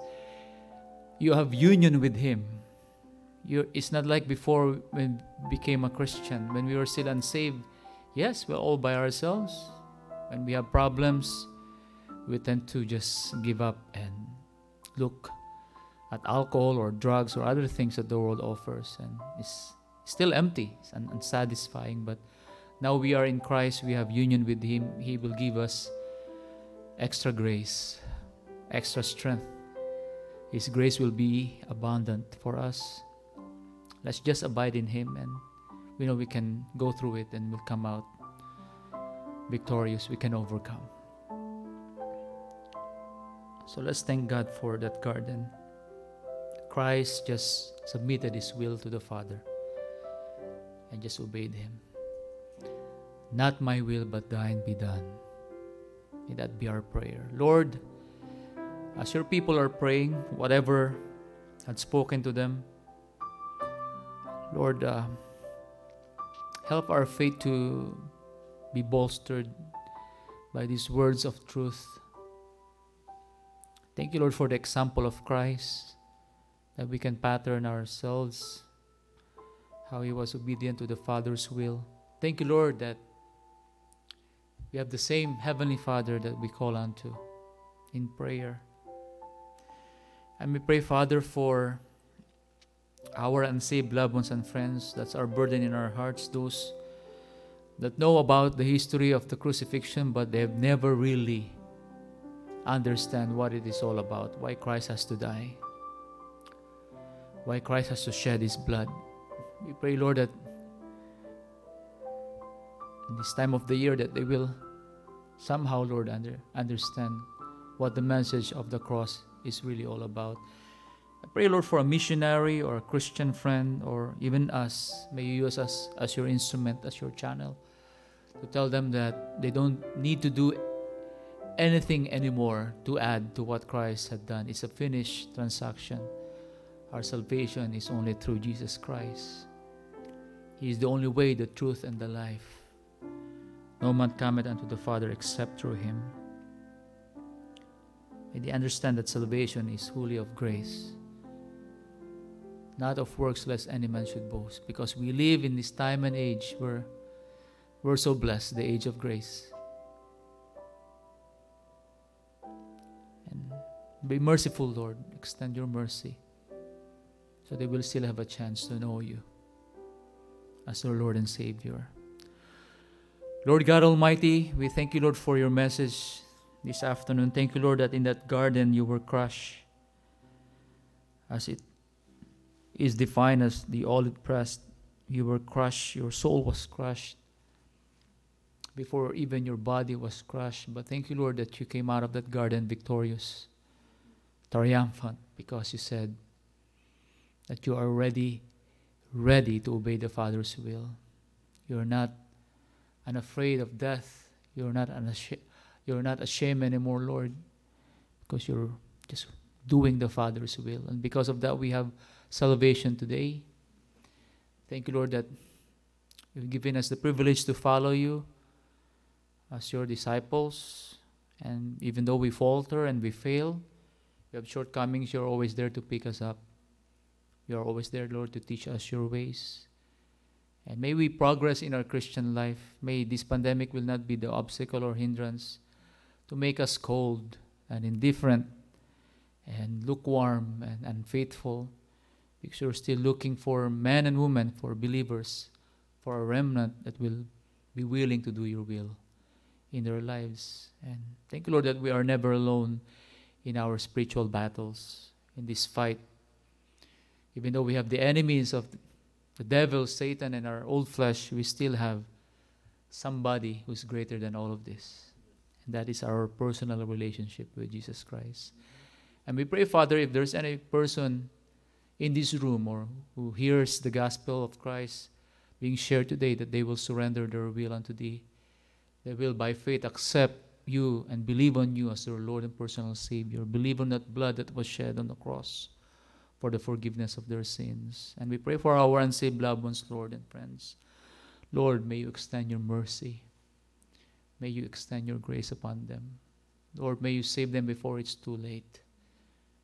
you have union with Him. You, it's not like before when we became a Christian, when we were still unsaved. Yes, we're all by ourselves. When we have problems, we tend to just give up and look at alcohol or drugs or other things that the world offers, and it's still empty and unsatisfying. But now we are in Christ, we have union with Him. He will give us extra grace, extra strength his grace will be abundant for us. Let's just abide in Him and we know we can go through it and we'll come out victorious. We can overcome. So let's thank God for that garden. Christ just submitted his will to the Father and just obeyed him. Not my will, but thine be done. May that be our prayer. Lord, as your people are praying, whatever had spoken to them, Lord, uh, help our faith to be bolstered by these words of truth. Thank you, Lord, for the example of Christ that we can pattern ourselves, how he was obedient to the Father's will. Thank you, Lord, that we have the same Heavenly Father that we call unto in prayer. And we pray, Father, for our unsaved loved ones and friends. That's our burden in our hearts. Those that know about the history of the crucifixion, but they have never really understand what it is all about. Why Christ has to die. Why Christ has to shed his blood. We pray, Lord, that in this time of the year that they will somehow, Lord, under, understand what the message of the cross is really all about. I pray, Lord, for a missionary or a Christian friend or even us. May you use us as your instrument, as your channel, to tell them that they don't need to do anything anymore to add to what Christ had done. It's a finished transaction. Our salvation is only through Jesus Christ. He is the only way, the truth, and the life. No man cometh unto the Father except through him. May they understand that salvation is wholly of grace, not of works, lest any man should boast. Because we live in this time and age where we're so blessed, the age of grace. And be merciful, Lord. Extend your mercy so they will still have a chance to know you as their Lord and Savior. Lord God Almighty, we thank you, Lord, for your message this afternoon. Thank you, Lord, that in that garden you were crushed as it is defined as the olive press. You were crushed, your soul was crushed before even your body was crushed. But thank you, Lord, that you came out of that garden victorious, triumphant, because you said that you are ready, ready to obey the Father's will. You are not unafraid of death. You're not unashamed. You're not ashamed anymore, Lord, because you're just doing the Father's will. And because of that, we have salvation today. Thank you, Lord, that you've given us the privilege to follow you as your disciples. And even though we falter and we fail, we have shortcomings, you're always there to pick us up. You're always there, Lord, to teach us your ways. And may we progress in our Christian life. May this pandemic will not be the obstacle or hindrance to make us cold and indifferent and lukewarm and unfaithful because you're still looking for men and women, for believers, for a remnant that will be willing to do your will in their lives. And thank you, Lord, that we are never alone in our spiritual battles, in this fight. Even though we have the enemies of the devil, Satan, and our old flesh, we still have somebody who's greater than all of this. That is our personal relationship with Jesus Christ. And we pray, Father, if there's any person in this room or who hears the gospel of Christ being shared today, that they will surrender their will unto thee. They will, by faith, accept you and believe on you as their Lord and personal Savior. Believe on that blood that was shed on the cross for the forgiveness of their sins. And we pray for our unsaved loved ones, Lord and friends. Lord, may you extend your mercy. May you extend your grace upon them. Lord, may you save them before it's too late.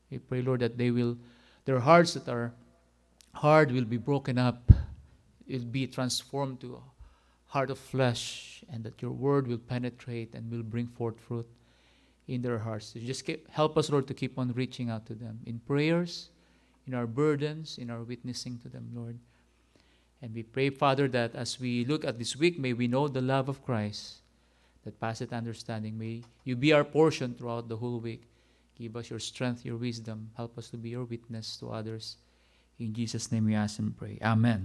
We pray, Lord, that they will, their hearts that are hard will be broken up. It'll be transformed to a heart of flesh, and that your word will penetrate and will bring forth fruit in their hearts. Just keep, help us, Lord, to keep on reaching out to them in prayers, in our burdens, in our witnessing to them, Lord. And we pray, Father, that as we look at this week, may we know the love of Christ that passeth understanding. May you be our portion throughout the whole week. Give us your strength, your wisdom. Help us to be your witness to others. In Jesus' name we ask and pray. Amen.